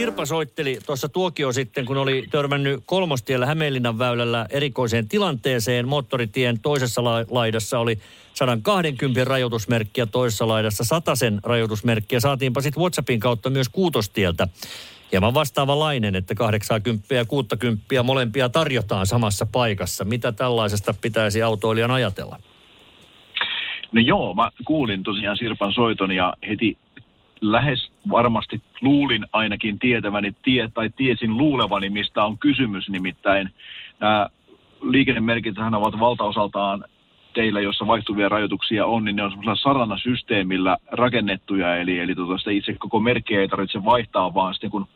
Sirpa soitteli tuossa tuokio sitten, kun oli törmännyt kolmostiellä Hämeenlinnan väylällä erikoiseen tilanteeseen. Moottoritien toisessa la- laidassa oli 120 rajoitusmerkkiä, toisessa laidassa 100 rajoitusmerkkiä. Saatiinpa sitten WhatsAppin kautta myös kuutostieltä. Hieman vastaavanlainen, että 80 ja 60 molempia tarjotaan samassa paikassa. Mitä tällaisesta pitäisi autoilijan ajatella? No joo, mä kuulin tosiaan Sirpan soiton ja heti lähes varmasti luulin ainakin tietäväni tie, tai tiesin luulevani, mistä on kysymys. Nimittäin nämä liikennemerkithän ovat valtaosaltaan teillä, jossa vaihtuvia rajoituksia on, niin ne on semmoisella sarana-systeemillä rakennettuja, eli, eli tota sitä itse koko merkkiä ei tarvitse vaihtaa, vaan sitten kun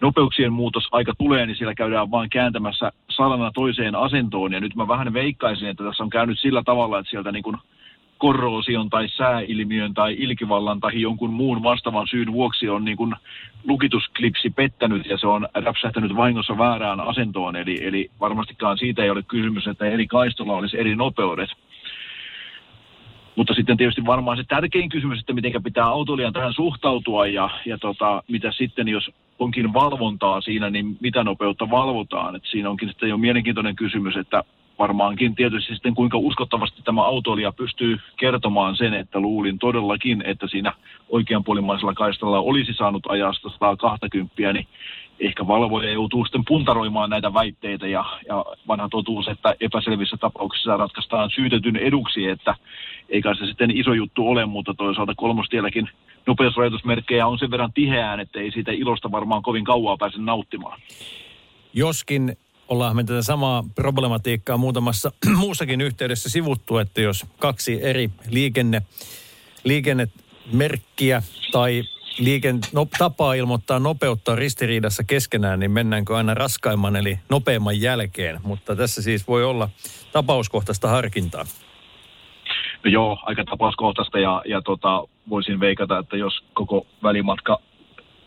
nopeuksien muutos aika tulee, niin siellä käydään vaan kääntämässä sarana toiseen asentoon. Ja nyt mä vähän veikkaisin, että tässä on käynyt sillä tavalla, että sieltä niin kuin korroosion tai sääilmiön tai ilkivallan tai jonkun muun vastaavan syyn vuoksi on niin kuin lukitusklipsi pettänyt ja se on räpsähtänyt vahingossa väärään asentoon. Eli, eli varmastikaan siitä ei ole kysymys, että eri kaistolla olisi eri nopeudet. Mutta sitten tietysti varmaan se tärkein kysymys, että miten pitää autoilijan tähän suhtautua ja, ja tota, mitä sitten, jos onkin valvontaa siinä, niin mitä nopeutta valvotaan. Et siinä onkin sitten jo mielenkiintoinen kysymys, että varmaankin tietysti sitten kuinka uskottavasti tämä autoilija pystyy kertomaan sen, että luulin todellakin, että siinä oikeanpuolimaisella kaistalla olisi saanut ajaa 120, niin ehkä valvoja joutuu sitten puntaroimaan näitä väitteitä ja, ja vanha totuus, että epäselvissä tapauksissa ratkaistaan syytetyn eduksi, että eikä se sitten iso juttu ole, mutta toisaalta kolmostielläkin nopeusrajoitusmerkkejä on sen verran tiheään, että ei siitä ilosta varmaan kovin kauaa pääse nauttimaan. Joskin ollaan me tätä samaa problematiikkaa muutamassa muussakin yhteydessä sivuttu, että jos kaksi eri liikenne, liikennemerkkiä tai liiken, no, tapaa ilmoittaa nopeutta ristiriidassa keskenään, niin mennäänkö aina raskaimman eli nopeamman jälkeen. Mutta tässä siis voi olla tapauskohtaista harkintaa. No joo, aika tapauskohtaista ja, ja tota, voisin veikata, että jos koko välimatka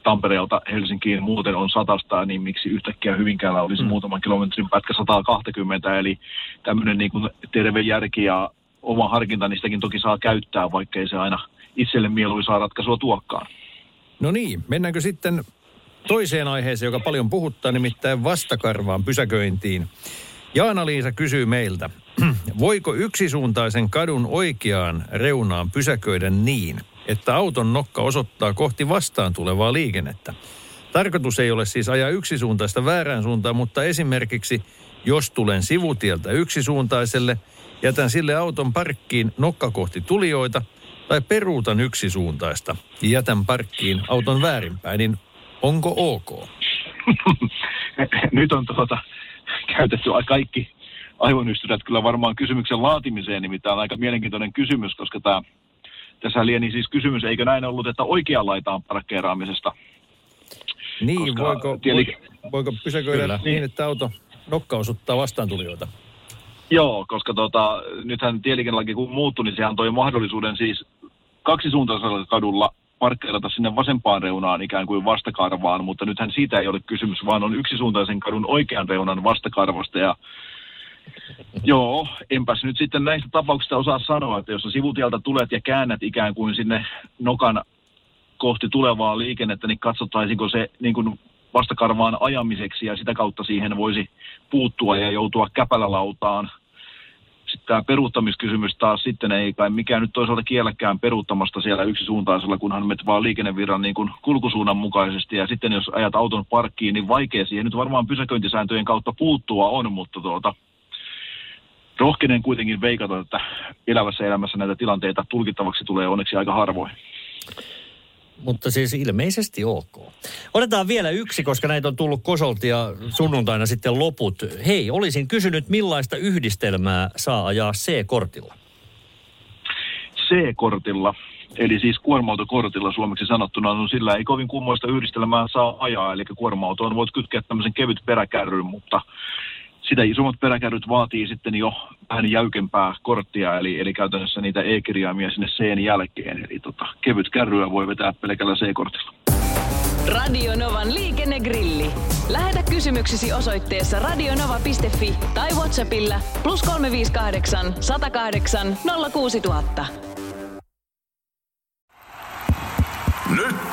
Tampereelta Helsinkiin muuten on satasta, niin miksi yhtäkkiä Hyvinkäällä olisi mm. muutaman kilometrin pätkä 120, eli tämmöinen niin kuin terve järki ja oma harkinta niistäkin toki saa käyttää, vaikkei se aina itselle mieluisaa ratkaisua tuokkaan. No niin, mennäänkö sitten toiseen aiheeseen, joka paljon puhuttaa, nimittäin vastakarvaan pysäköintiin. Jaana-Liisa kysyy meiltä, voiko yksisuuntaisen kadun oikeaan reunaan pysäköidä niin, että auton nokka osoittaa kohti vastaan tulevaa liikennettä? Tarkoitus ei ole siis ajaa yksisuuntaista väärään suuntaan, mutta esimerkiksi jos tulen sivutieltä yksisuuntaiselle, jätän sille auton parkkiin nokka kohti tulijoita tai peruutan yksisuuntaista ja jätän parkkiin auton väärinpäin, niin onko ok? Nyt on tuota, käytetty kaikki aivonystyrät kyllä varmaan kysymyksen laatimiseen, nimittäin on aika mielenkiintoinen kysymys, koska tämä, tässä lieni siis kysymys, eikö näin ollut, että oikea laitaan parkkeeraamisesta? Niin, koska voiko, tieli... voiko pysäköidä kyllä. niin, että auto nokka osuttaa vastaantulijoita? Joo, koska tota, nythän tieliikennelaki kun muuttui, niin se antoi mahdollisuuden siis kaksisuuntaisella kadulla parkkeerata sinne vasempaan reunaan ikään kuin vastakarvaan, mutta nythän siitä ei ole kysymys, vaan on yksisuuntaisen kadun oikean reunan vastakarvasta ja Joo, enpäs nyt sitten näistä tapauksista osaa sanoa, että jos sivutieltä tulet ja käännät ikään kuin sinne nokan kohti tulevaa liikennettä, niin katsottaisiko se niin kuin vastakarvaan ajamiseksi ja sitä kautta siihen voisi puuttua ja joutua käpälälautaan. Sitten tämä peruuttamiskysymys taas sitten ei kai mikään nyt toisaalta kielläkään peruuttamasta siellä yksisuuntaisella, kunhan menet vaan liikennevirran niin kuin kulkusuunnan mukaisesti. Ja sitten jos ajat auton parkkiin, niin vaikea siihen nyt varmaan pysäköintisääntöjen kautta puuttua on, mutta tuota, rohkenen kuitenkin veikata, että elävässä elämässä näitä tilanteita tulkittavaksi tulee onneksi aika harvoin. Mutta siis ilmeisesti ok. Otetaan vielä yksi, koska näitä on tullut kosolti ja sunnuntaina sitten loput. Hei, olisin kysynyt, millaista yhdistelmää saa ajaa C-kortilla? C-kortilla, eli siis kuorma-autokortilla suomeksi sanottuna, no sillä ei kovin kummoista yhdistelmää saa ajaa, eli kuorma-autoon voit kytkeä tämmöisen kevyt peräkärryn, mutta sitä isommat peräkärryt vaatii sitten jo vähän jäykempää korttia, eli, eli käytännössä niitä E-kirjaimia sinne C jälkeen. Eli tota, kevyt kärryä voi vetää pelkällä C-kortilla. Radio Novan liikennegrilli. Lähetä kysymyksesi osoitteessa radionova.fi tai Whatsappilla plus 358 108 06000.